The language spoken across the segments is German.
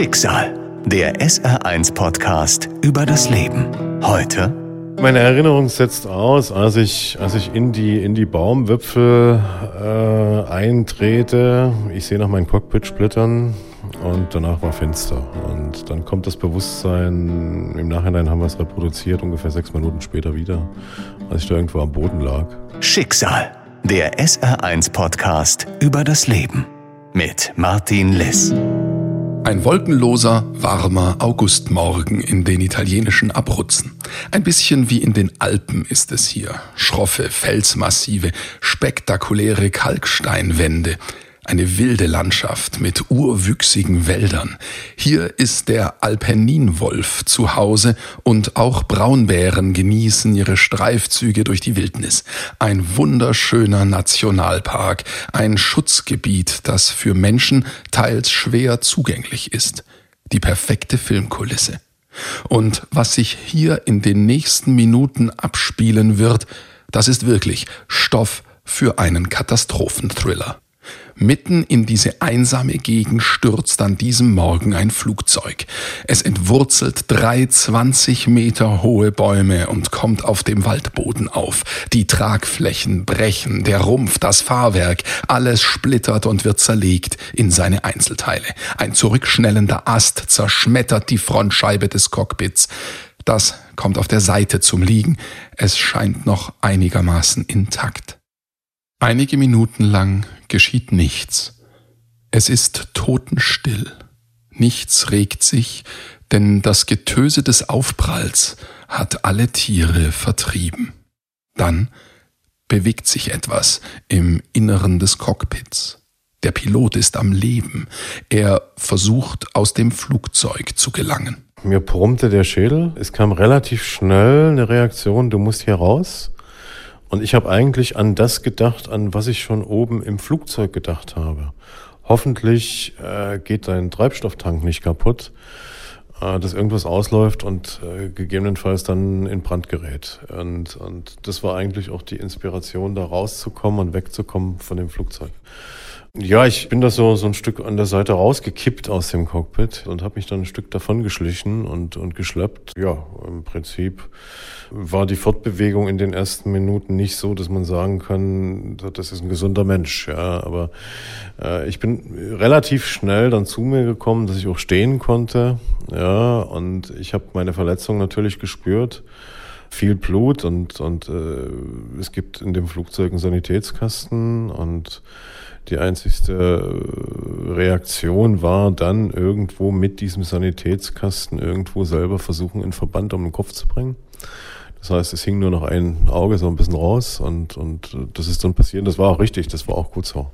Schicksal. Der SR1-Podcast über das Leben. Heute. Meine Erinnerung setzt aus, als ich, als ich in die, in die Baumwipfel äh, eintrete. Ich sehe noch mein Cockpit splittern und danach war finster. Und dann kommt das Bewusstsein, im Nachhinein haben wir es reproduziert, ungefähr sechs Minuten später wieder, als ich da irgendwo am Boden lag. Schicksal. Der SR1-Podcast über das Leben. Mit Martin Liss. Ein wolkenloser, warmer Augustmorgen in den italienischen Abruzzen. Ein bisschen wie in den Alpen ist es hier. Schroffe Felsmassive, spektakuläre Kalksteinwände, eine wilde Landschaft mit urwüchsigen Wäldern. Hier ist der Alpenninwolf zu Hause und auch Braunbären genießen ihre Streifzüge durch die Wildnis. Ein wunderschöner Nationalpark, ein Schutzgebiet, das für Menschen teils schwer zugänglich ist. Die perfekte Filmkulisse. Und was sich hier in den nächsten Minuten abspielen wird, das ist wirklich Stoff für einen Katastrophenthriller. Mitten in diese einsame Gegend stürzt an diesem Morgen ein Flugzeug. Es entwurzelt drei 20 Meter hohe Bäume und kommt auf dem Waldboden auf. Die Tragflächen brechen, der Rumpf, das Fahrwerk, alles splittert und wird zerlegt in seine Einzelteile. Ein zurückschnellender Ast zerschmettert die Frontscheibe des Cockpits. Das kommt auf der Seite zum Liegen. Es scheint noch einigermaßen intakt. Einige Minuten lang geschieht nichts. Es ist totenstill. Nichts regt sich, denn das Getöse des Aufpralls hat alle Tiere vertrieben. Dann bewegt sich etwas im Inneren des Cockpits. Der Pilot ist am Leben. Er versucht, aus dem Flugzeug zu gelangen. Mir brummte der Schädel. Es kam relativ schnell eine Reaktion, du musst hier raus. Und ich habe eigentlich an das gedacht, an was ich schon oben im Flugzeug gedacht habe. Hoffentlich äh, geht dein Treibstofftank nicht kaputt, äh, dass irgendwas ausläuft und äh, gegebenenfalls dann in Brand gerät. Und, und das war eigentlich auch die Inspiration, da rauszukommen und wegzukommen von dem Flugzeug. Ja, ich bin da so, so ein Stück an der Seite rausgekippt aus dem Cockpit und habe mich dann ein Stück davon geschlichen und, und geschleppt. Ja, im Prinzip war die Fortbewegung in den ersten Minuten nicht so, dass man sagen kann, das ist ein gesunder Mensch. Ja, aber äh, ich bin relativ schnell dann zu mir gekommen, dass ich auch stehen konnte. Ja, und ich habe meine Verletzung natürlich gespürt viel Blut und, und äh, es gibt in dem Flugzeug einen Sanitätskasten und die einzigste äh, Reaktion war dann irgendwo mit diesem Sanitätskasten irgendwo selber versuchen, einen Verband um den Kopf zu bringen. Das heißt, es hing nur noch ein Auge so ein bisschen raus und, und das ist dann passiert. Das war auch richtig, das war auch gut so.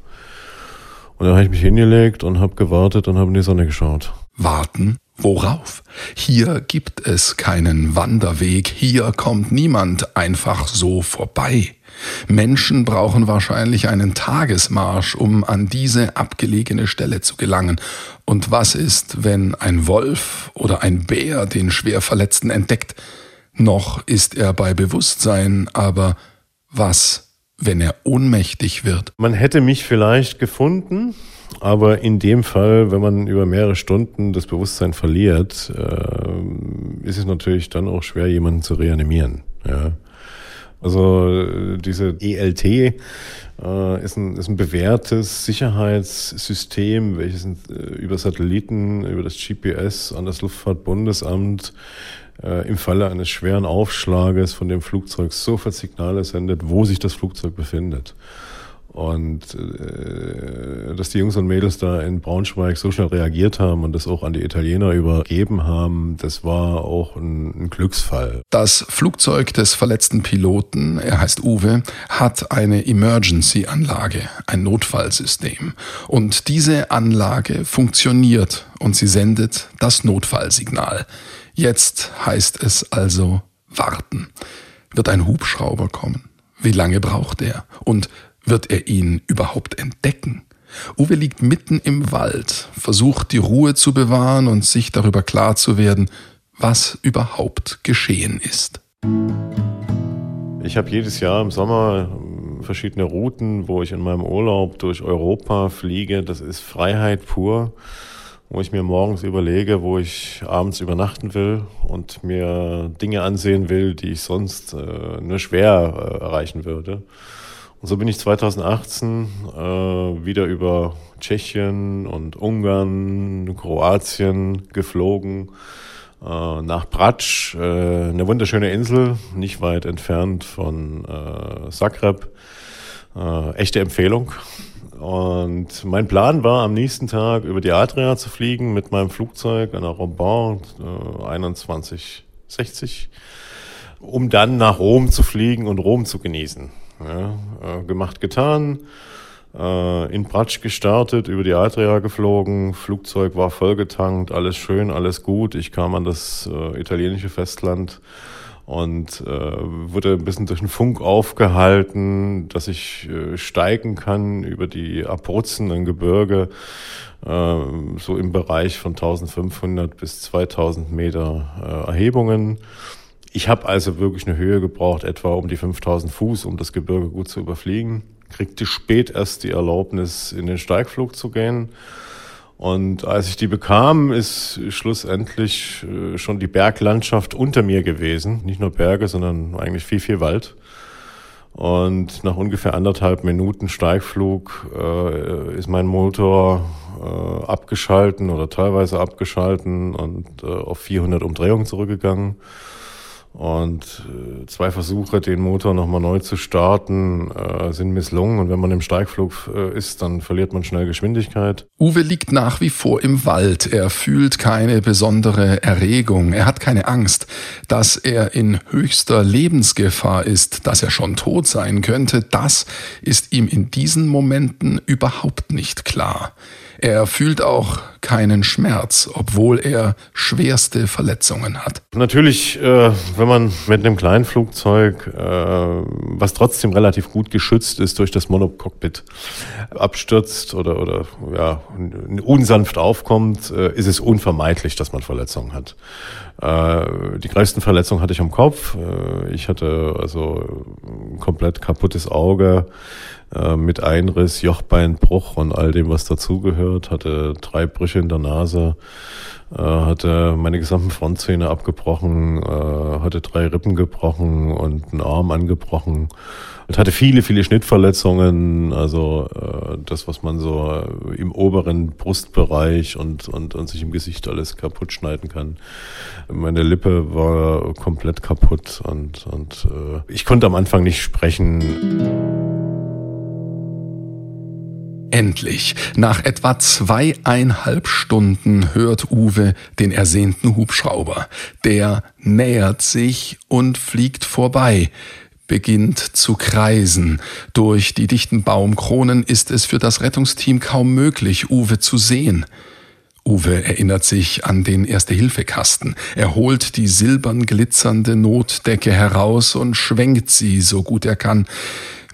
Und dann habe ich mich hingelegt und habe gewartet und habe in die Sonne geschaut. Warten? Worauf? Hier gibt es keinen Wanderweg, hier kommt niemand einfach so vorbei. Menschen brauchen wahrscheinlich einen Tagesmarsch, um an diese abgelegene Stelle zu gelangen. Und was ist, wenn ein Wolf oder ein Bär den Schwerverletzten entdeckt? Noch ist er bei Bewusstsein, aber was, wenn er ohnmächtig wird? Man hätte mich vielleicht gefunden, aber in dem Fall, wenn man über mehrere Stunden das Bewusstsein verliert, äh, ist es natürlich dann auch schwer, jemanden zu reanimieren. Ja. Also äh, diese ELT äh, ist, ein, ist ein bewährtes Sicherheitssystem, welches äh, über Satelliten, über das GPS an das Luftfahrtbundesamt äh, im Falle eines schweren Aufschlages von dem Flugzeug sofort Signale sendet, wo sich das Flugzeug befindet. Und äh, dass die Jungs und Mädels da in Braunschweig so schnell reagiert haben und das auch an die Italiener übergeben haben, das war auch ein, ein Glücksfall. Das Flugzeug des verletzten Piloten, er heißt Uwe, hat eine Emergency-Anlage, ein Notfallsystem. Und diese Anlage funktioniert und sie sendet das Notfallsignal. Jetzt heißt es also warten. Wird ein Hubschrauber kommen? Wie lange braucht er? Und wird er ihn überhaupt entdecken? Uwe liegt mitten im Wald, versucht die Ruhe zu bewahren und sich darüber klar zu werden, was überhaupt geschehen ist. Ich habe jedes Jahr im Sommer ähm, verschiedene Routen, wo ich in meinem Urlaub durch Europa fliege. Das ist Freiheit pur. wo ich mir morgens überlege, wo ich abends übernachten will und mir Dinge ansehen will, die ich sonst äh, nur schwer äh, erreichen würde. So bin ich 2018 äh, wieder über Tschechien und Ungarn, Kroatien geflogen äh, nach Bratsch, äh, eine wunderschöne Insel, nicht weit entfernt von äh, Zagreb. Äh, echte Empfehlung. Und mein Plan war, am nächsten Tag über die Adria zu fliegen mit meinem Flugzeug, einer Robin äh, 2160, um dann nach Rom zu fliegen und Rom zu genießen. Ja, äh, gemacht, getan. Äh, in Bratsch gestartet, über die Adria geflogen, Flugzeug war vollgetankt, alles schön, alles gut. Ich kam an das äh, italienische Festland und äh, wurde ein bisschen durch den Funk aufgehalten, dass ich äh, steigen kann über die abrutzenden Gebirge, äh, so im Bereich von 1500 bis 2000 Meter äh, Erhebungen. Ich habe also wirklich eine Höhe gebraucht, etwa um die 5000 Fuß, um das Gebirge gut zu überfliegen. Kriegte spät erst die Erlaubnis, in den Steigflug zu gehen und als ich die bekam, ist schlussendlich äh, schon die Berglandschaft unter mir gewesen. Nicht nur Berge, sondern eigentlich viel, viel Wald. Und nach ungefähr anderthalb Minuten Steigflug äh, ist mein Motor äh, abgeschalten oder teilweise abgeschalten und äh, auf 400 Umdrehungen zurückgegangen. Und äh, zwei Versuche, den Motor nochmal neu zu starten, äh, sind misslungen. Und wenn man im Steigflug äh, ist, dann verliert man schnell Geschwindigkeit. Uwe liegt nach wie vor im Wald. Er fühlt keine besondere Erregung. Er hat keine Angst, dass er in höchster Lebensgefahr ist, dass er schon tot sein könnte. Das ist ihm in diesen Momenten überhaupt nicht klar. Er fühlt auch keinen Schmerz, obwohl er schwerste Verletzungen hat. Natürlich, äh, wenn man mit einem kleinen Flugzeug, äh, was trotzdem relativ gut geschützt ist durch das Monocockpit, abstürzt oder, oder ja, unsanft aufkommt, äh, ist es unvermeidlich, dass man Verletzungen hat. Äh, die größten Verletzungen hatte ich am Kopf. Äh, ich hatte also ein komplett kaputtes Auge äh, mit Einriss, Jochbeinbruch und all dem, was dazugehört, hatte drei Brüche in der Nase, äh, hatte meine gesamten Frontzähne abgebrochen, äh, hatte drei Rippen gebrochen und einen Arm angebrochen. Und hatte viele, viele Schnittverletzungen, also äh, das, was man so im oberen Brustbereich und, und, und sich im Gesicht alles kaputt schneiden kann. Meine Lippe war komplett kaputt und, und äh, ich konnte am Anfang nicht sprechen. Endlich, nach etwa zweieinhalb Stunden hört Uwe den ersehnten Hubschrauber. Der nähert sich und fliegt vorbei beginnt zu kreisen. Durch die dichten Baumkronen ist es für das Rettungsteam kaum möglich, Uwe zu sehen. Uwe erinnert sich an den Erste-Hilfe-Kasten. Er holt die silbern glitzernde Notdecke heraus und schwenkt sie, so gut er kann.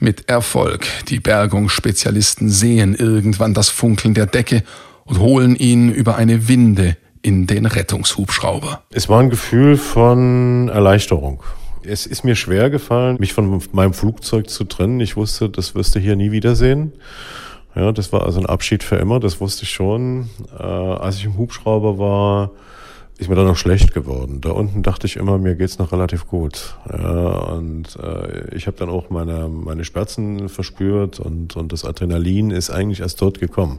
Mit Erfolg. Die Bergungsspezialisten sehen irgendwann das Funkeln der Decke und holen ihn über eine Winde in den Rettungshubschrauber. Es war ein Gefühl von Erleichterung. Es ist mir schwer gefallen, mich von meinem Flugzeug zu trennen. Ich wusste, das wirst du hier nie wiedersehen. Ja, das war also ein Abschied für immer, das wusste ich schon. Äh, als ich im Hubschrauber war, ist mir dann noch schlecht geworden. Da unten dachte ich immer, mir geht's noch relativ gut. Ja, und äh, ich habe dann auch meine, meine Schmerzen verspürt und, und das Adrenalin ist eigentlich erst dort gekommen.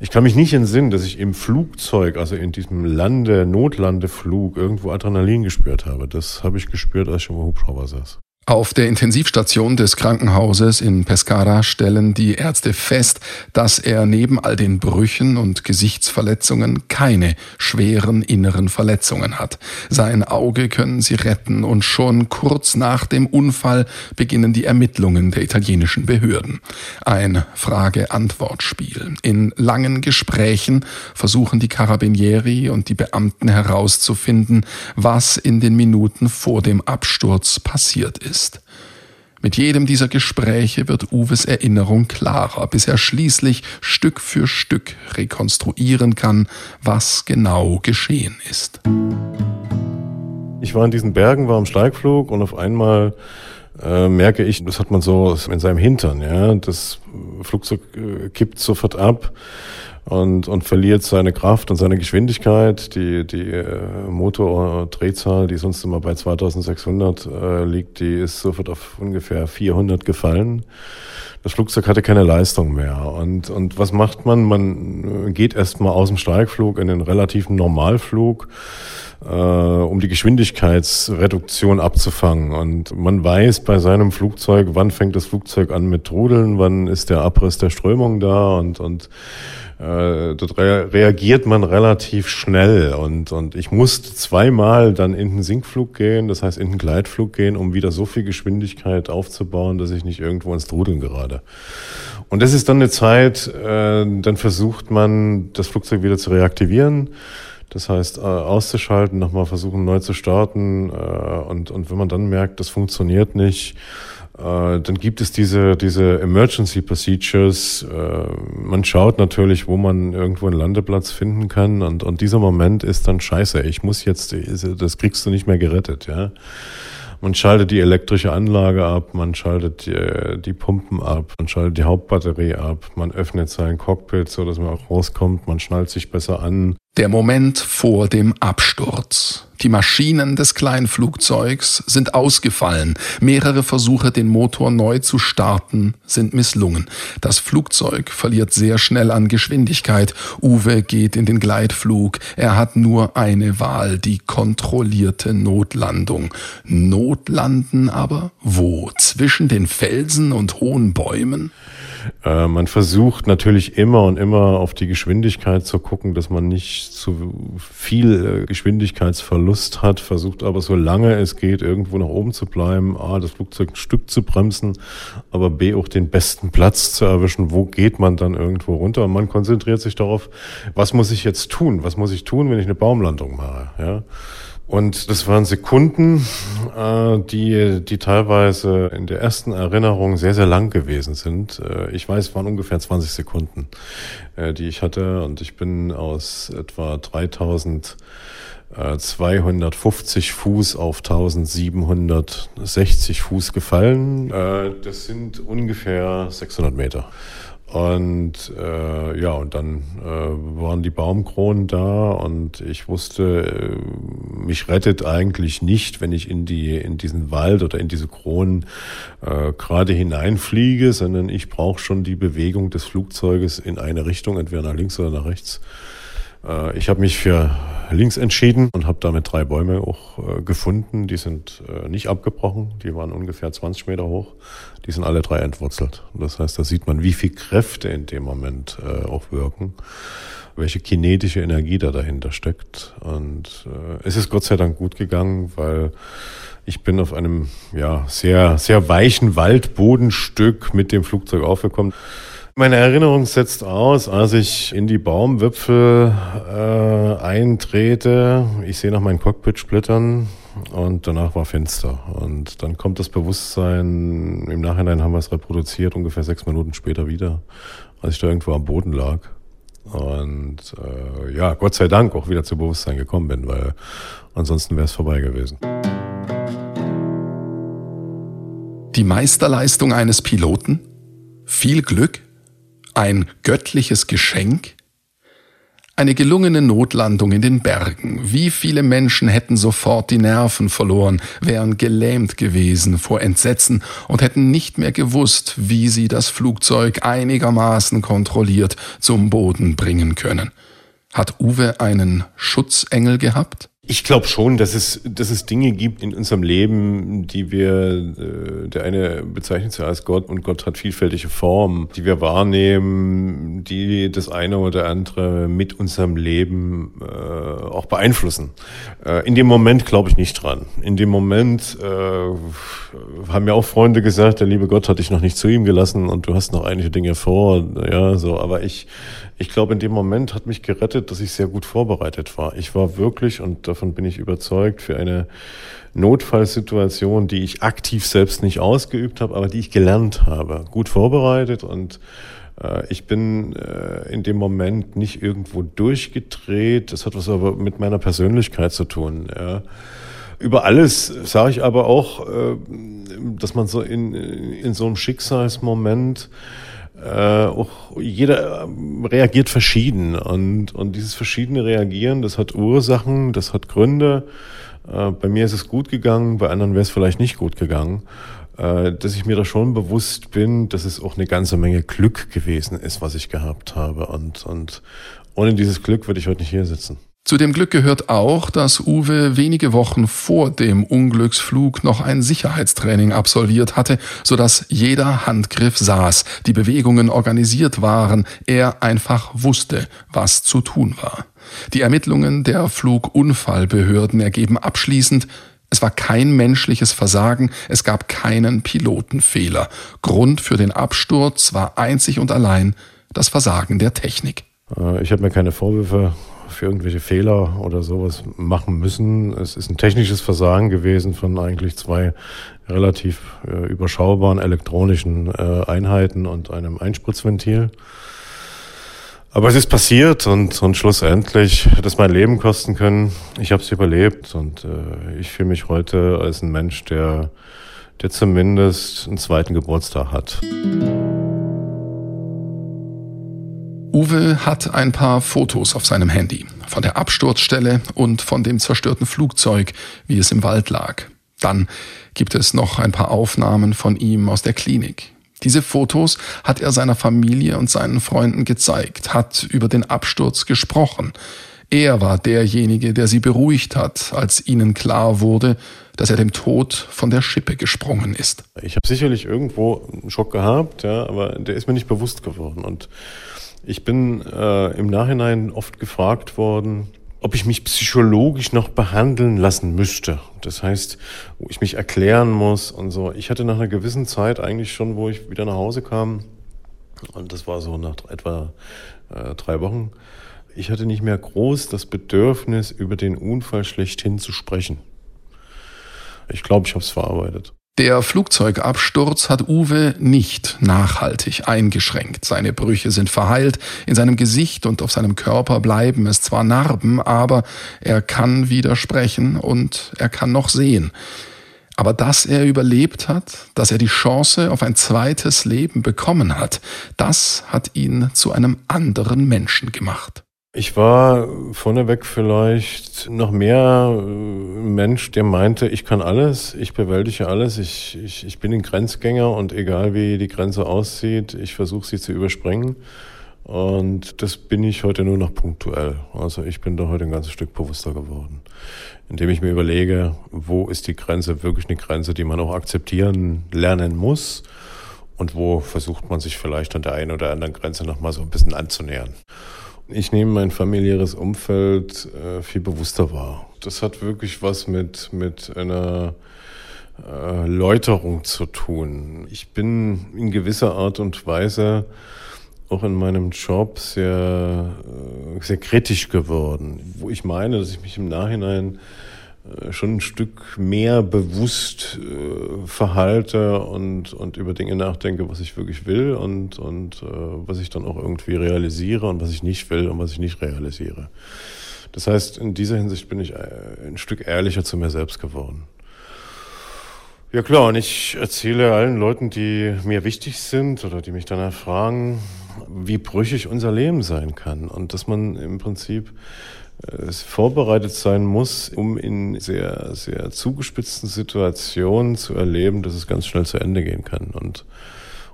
Ich kann mich nicht entsinnen, dass ich im Flugzeug, also in diesem Lande, Notlandeflug, irgendwo Adrenalin gespürt habe. Das habe ich gespürt, als ich im Hubschrauber saß. Auf der Intensivstation des Krankenhauses in Pescara stellen die Ärzte fest, dass er neben all den Brüchen und Gesichtsverletzungen keine schweren inneren Verletzungen hat. Sein Auge können sie retten und schon kurz nach dem Unfall beginnen die Ermittlungen der italienischen Behörden. Ein Frage-Antwort-Spiel. In langen Gesprächen versuchen die Carabinieri und die Beamten herauszufinden, was in den Minuten vor dem Absturz passiert ist ist. Mit jedem dieser Gespräche wird Uwes Erinnerung klarer, bis er schließlich Stück für Stück rekonstruieren kann, was genau geschehen ist. Ich war in diesen Bergen, war im Steigflug und auf einmal äh, merke ich, das hat man so in seinem Hintern, ja, das Flugzeug äh, kippt sofort ab und, und verliert seine Kraft und seine Geschwindigkeit. Die, die äh, Motordrehzahl, die sonst immer bei 2600 äh, liegt, die ist sofort auf ungefähr 400 gefallen. Das Flugzeug hatte keine Leistung mehr. Und, und was macht man? Man geht erstmal aus dem Steigflug in den relativen Normalflug äh, um die Geschwindigkeitsreduktion abzufangen. Und man weiß bei seinem Flugzeug, wann fängt das Flugzeug an mit Trudeln, wann ist der Abriss der Strömung da und, und äh, dort re reagiert man relativ schnell. Und, und ich musste zweimal dann in den Sinkflug gehen, das heißt in den Gleitflug gehen, um wieder so viel Geschwindigkeit aufzubauen, dass ich nicht irgendwo ins Trudeln gerate. Und das ist dann eine Zeit, äh, dann versucht man, das Flugzeug wieder zu reaktivieren. Das heißt, äh, auszuschalten, nochmal versuchen neu zu starten. Äh, und, und wenn man dann merkt, das funktioniert nicht, dann gibt es diese, diese Emergency Procedures. Äh, man schaut natürlich, wo man irgendwo einen Landeplatz finden kann. Und, und dieser Moment ist dann scheiße. Ich muss jetzt, das kriegst du nicht mehr gerettet, ja. Man schaltet die elektrische Anlage ab, man schaltet die, die, Pumpen ab, man schaltet die Hauptbatterie ab, man öffnet sein Cockpit, so dass man auch rauskommt, man schnallt sich besser an, der Moment vor dem Absturz. Die Maschinen des Kleinflugzeugs sind ausgefallen. Mehrere Versuche, den Motor neu zu starten, sind misslungen. Das Flugzeug verliert sehr schnell an Geschwindigkeit. Uwe geht in den Gleitflug. Er hat nur eine Wahl, die kontrollierte Notlandung. Notlanden aber wo? Zwischen den Felsen und hohen Bäumen? Äh, man versucht natürlich immer und immer auf die Geschwindigkeit zu gucken, dass man nicht zu viel äh, Geschwindigkeitsverlust hat, versucht aber solange es geht, irgendwo nach oben zu bleiben, A, das Flugzeug ein Stück zu bremsen, aber B, auch den besten Platz zu erwischen, wo geht man dann irgendwo runter. Und man konzentriert sich darauf, was muss ich jetzt tun? Was muss ich tun, wenn ich eine Baumlandung mache? Ja. Und das waren Sekunden, äh, die, die teilweise in der ersten Erinnerung sehr, sehr lang gewesen sind. Äh, ich weiß, es waren ungefähr 20 Sekunden, äh, die ich hatte. Und ich bin aus etwa 3250 Fuß auf 1760 Fuß gefallen. Das sind ungefähr 600 Meter. Und äh, ja, und dann äh, waren die Baumkronen da und ich wusste, äh, mich rettet eigentlich nicht, wenn ich in die in diesen Wald oder in diese Kronen äh, gerade hineinfliege, sondern ich brauche schon die Bewegung des Flugzeuges in eine Richtung, entweder nach links oder nach rechts. Äh, ich habe mich für links entschieden und habe damit drei Bäume auch äh, gefunden. Die sind äh, nicht abgebrochen, die waren ungefähr 20 Meter hoch. Die sind alle drei entwurzelt. Das heißt, da sieht man, wie viel Kräfte in dem Moment auch wirken, welche kinetische Energie da dahinter steckt. Und es ist Gott sei Dank gut gegangen, weil ich bin auf einem ja sehr sehr weichen Waldbodenstück mit dem Flugzeug aufgekommen. Meine Erinnerung setzt aus, als ich in die Baumwipfel äh, eintrete. Ich sehe noch mein Cockpit splittern und danach war Fenster. Und dann kommt das Bewusstsein, im Nachhinein haben wir es reproduziert, ungefähr sechs Minuten später wieder, als ich da irgendwo am Boden lag. Und äh, ja, Gott sei Dank auch wieder zu Bewusstsein gekommen bin, weil ansonsten wäre es vorbei gewesen. Die Meisterleistung eines Piloten? Viel Glück? Ein göttliches Geschenk? Eine gelungene Notlandung in den Bergen. Wie viele Menschen hätten sofort die Nerven verloren, wären gelähmt gewesen vor Entsetzen und hätten nicht mehr gewusst, wie sie das Flugzeug einigermaßen kontrolliert zum Boden bringen können. Hat Uwe einen Schutzengel gehabt? Ich glaube schon, dass es, dass es Dinge gibt in unserem Leben, die wir, äh, der eine bezeichnet sie als Gott und Gott hat vielfältige Formen, die wir wahrnehmen, die das eine oder andere mit unserem Leben äh, auch beeinflussen. Äh, in dem Moment glaube ich nicht dran. In dem Moment äh, haben mir auch Freunde gesagt, der liebe Gott hat dich noch nicht zu ihm gelassen und du hast noch einige Dinge vor, ja, so, aber ich, ich glaube, in dem Moment hat mich gerettet, dass ich sehr gut vorbereitet war. Ich war wirklich, und davon bin ich überzeugt, für eine Notfallsituation, die ich aktiv selbst nicht ausgeübt habe, aber die ich gelernt habe, gut vorbereitet und äh, ich bin äh, in dem Moment nicht irgendwo durchgedreht. Das hat was aber mit meiner Persönlichkeit zu tun. Ja. Über alles sage ich aber auch, äh, dass man so in, in so einem Schicksalsmoment äh, auch jeder reagiert verschieden und, und dieses verschiedene Reagieren, das hat Ursachen, das hat Gründe. Äh, bei mir ist es gut gegangen, bei anderen wäre es vielleicht nicht gut gegangen. Äh, dass ich mir da schon bewusst bin, dass es auch eine ganze Menge Glück gewesen ist, was ich gehabt habe. Und, und ohne dieses Glück würde ich heute nicht hier sitzen. Zu dem Glück gehört auch, dass Uwe wenige Wochen vor dem Unglücksflug noch ein Sicherheitstraining absolviert hatte, sodass jeder Handgriff saß, die Bewegungen organisiert waren, er einfach wusste, was zu tun war. Die Ermittlungen der Flugunfallbehörden ergeben abschließend, es war kein menschliches Versagen, es gab keinen Pilotenfehler. Grund für den Absturz war einzig und allein das Versagen der Technik. Äh, ich habe mir keine Vorwürfe für irgendwelche Fehler oder sowas machen müssen. Es ist ein technisches Versagen gewesen von eigentlich zwei relativ äh, überschaubaren elektronischen äh, Einheiten und einem Einspritzventil. Aber es ist passiert und, und schlussendlich hat es mein Leben kosten können. Ich habe es überlebt und äh, ich fühle mich heute als ein Mensch, der, der zumindest einen zweiten Geburtstag hat. Uwe hat ein paar Fotos auf seinem Handy von der Absturzstelle und von dem zerstörten Flugzeug, wie es im Wald lag. Dann gibt es noch ein paar Aufnahmen von ihm aus der Klinik. Diese Fotos hat er seiner Familie und seinen Freunden gezeigt, hat über den Absturz gesprochen. Er war derjenige, der sie beruhigt hat, als ihnen klar wurde, dass er dem Tod von der Schippe gesprungen ist. Ich habe sicherlich irgendwo einen Schock gehabt, ja, aber der ist mir nicht bewusst geworden. Und ich bin äh, im Nachhinein oft gefragt worden, ob ich mich psychologisch noch behandeln lassen müsste. Das heißt, wo ich mich erklären muss und so. Ich hatte nach einer gewissen Zeit eigentlich schon, wo ich wieder nach Hause kam, und das war so nach etwa äh, drei Wochen, ich hatte nicht mehr groß das Bedürfnis, über den Unfall schlechthin zu sprechen. Ich glaube, ich habe es verarbeitet. Der Flugzeugabsturz hat Uwe nicht nachhaltig eingeschränkt. Seine Brüche sind verheilt, in seinem Gesicht und auf seinem Körper bleiben es zwar Narben, aber er kann wieder sprechen und er kann noch sehen. Aber dass er überlebt hat, dass er die Chance auf ein zweites Leben bekommen hat, das hat ihn zu einem anderen Menschen gemacht. Ich war vorneweg vielleicht noch mehr äh, Mensch, der meinte, ich kann alles, ich bewältige alles, ich, ich, ich bin ein Grenzgänger und egal wie die Grenze aussieht, ich versuche sie zu überspringen. Und das bin ich heute nur noch punktuell. Also ich bin da heute ein ganzes Stück bewusster geworden, indem ich mir überlege, wo ist die Grenze wirklich eine Grenze, die man auch akzeptieren lernen muss und wo versucht man sich vielleicht an der einen oder anderen Grenze nochmal so ein bisschen anzunähern. Ich nehme mein familiäres Umfeld äh, viel bewusster wahr. Das hat wirklich was mit, mit einer äh, Läuterung zu tun. Ich bin in gewisser Art und Weise auch in meinem Job sehr, äh, sehr kritisch geworden, wo ich meine, dass ich mich im Nachhinein schon ein Stück mehr bewusst äh, verhalte und, und über Dinge nachdenke, was ich wirklich will und, und äh, was ich dann auch irgendwie realisiere und was ich nicht will und was ich nicht realisiere. Das heißt, in dieser Hinsicht bin ich äh, ein Stück ehrlicher zu mir selbst geworden. Ja klar, und ich erzähle allen Leuten, die mir wichtig sind oder die mich danach fragen, wie brüchig unser Leben sein kann und dass man im Prinzip es vorbereitet sein muss, um in sehr, sehr zugespitzten Situationen zu erleben, dass es ganz schnell zu Ende gehen kann. Und,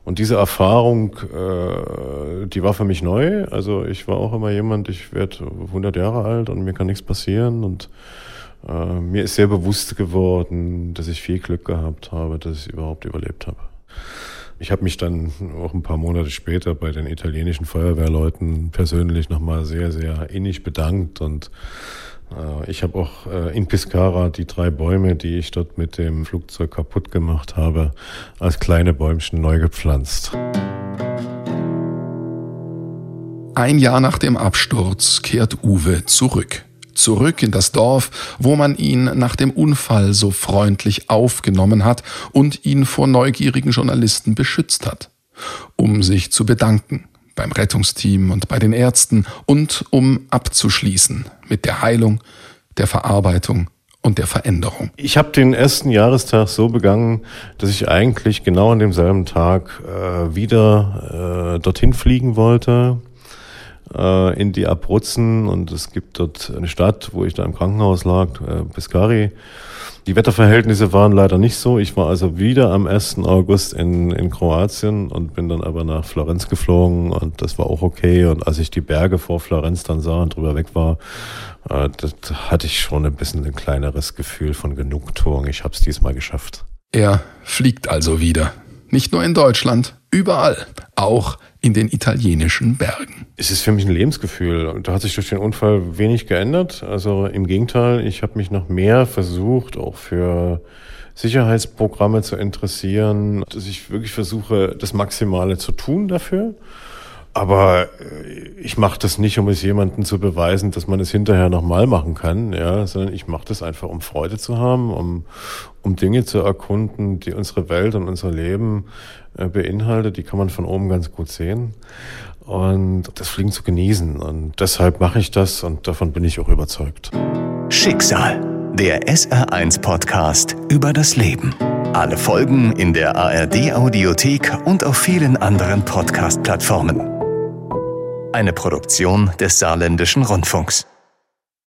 und diese Erfahrung, äh, die war für mich neu. Also ich war auch immer jemand, ich werde 100 Jahre alt und mir kann nichts passieren. Und äh, mir ist sehr bewusst geworden, dass ich viel Glück gehabt habe, dass ich überhaupt überlebt habe. Ich habe mich dann auch ein paar Monate später bei den italienischen Feuerwehrleuten persönlich nochmal sehr, sehr innig bedankt und äh, ich habe auch äh, in Piscara die drei Bäume, die ich dort mit dem Flugzeug kaputt gemacht habe, als kleine Bäumchen neu gepflanzt. Ein Jahr nach dem Absturz kehrt Uwe zurück zurück in das Dorf, wo man ihn nach dem Unfall so freundlich aufgenommen hat und ihn vor neugierigen Journalisten beschützt hat, um sich zu bedanken beim Rettungsteam und bei den Ärzten und um abzuschließen mit der Heilung, der Verarbeitung und der Veränderung. Ich habe den ersten Jahrestag so begangen, dass ich eigentlich genau an demselben Tag äh, wieder äh, dorthin fliegen wollte äh, in die Abruzzen und es gibt dort eine Stadt, wo ich da im Krankenhaus lag, äh, Pescari. Die Wetterverhältnisse waren leider nicht so. Ich war also wieder am 1. August in, in Kroatien und bin dann aber nach Florenz geflogen und das war auch okay. Und als ich die Berge vor Florenz dann sah und drüber weg war, äh, das hatte ich schon ein bisschen ein kleineres Gefühl von Genugtuung. Ich habe es diesmal geschafft. Er fliegt also wieder. Nicht nur in Deutschland, überall, auch in den italienischen Bergen. Es ist für mich ein Lebensgefühl. Da hat sich durch den Unfall wenig geändert. Also im Gegenteil, ich habe mich noch mehr versucht, auch für Sicherheitsprogramme zu interessieren, dass ich wirklich versuche, das Maximale zu tun dafür. Aber äh, ich mache das nicht, um es jemandem zu beweisen, dass man es hinterher nochmal machen kann, ja, sondern ich mache das einfach, um Freude zu haben, um, um Dinge zu erkunden, die unsere Welt und unser Leben äh, beinhaltet. Die kann man von oben ganz gut sehen. Und das Fliegen zu genießen. Und deshalb mache ich das und davon bin ich auch überzeugt. Schicksal. Der SR1 Podcast über das Leben. Alle Folgen in der ARD Audiothek und auf vielen anderen Podcast-Plattformen. Eine Produktion des Saarländischen Rundfunks.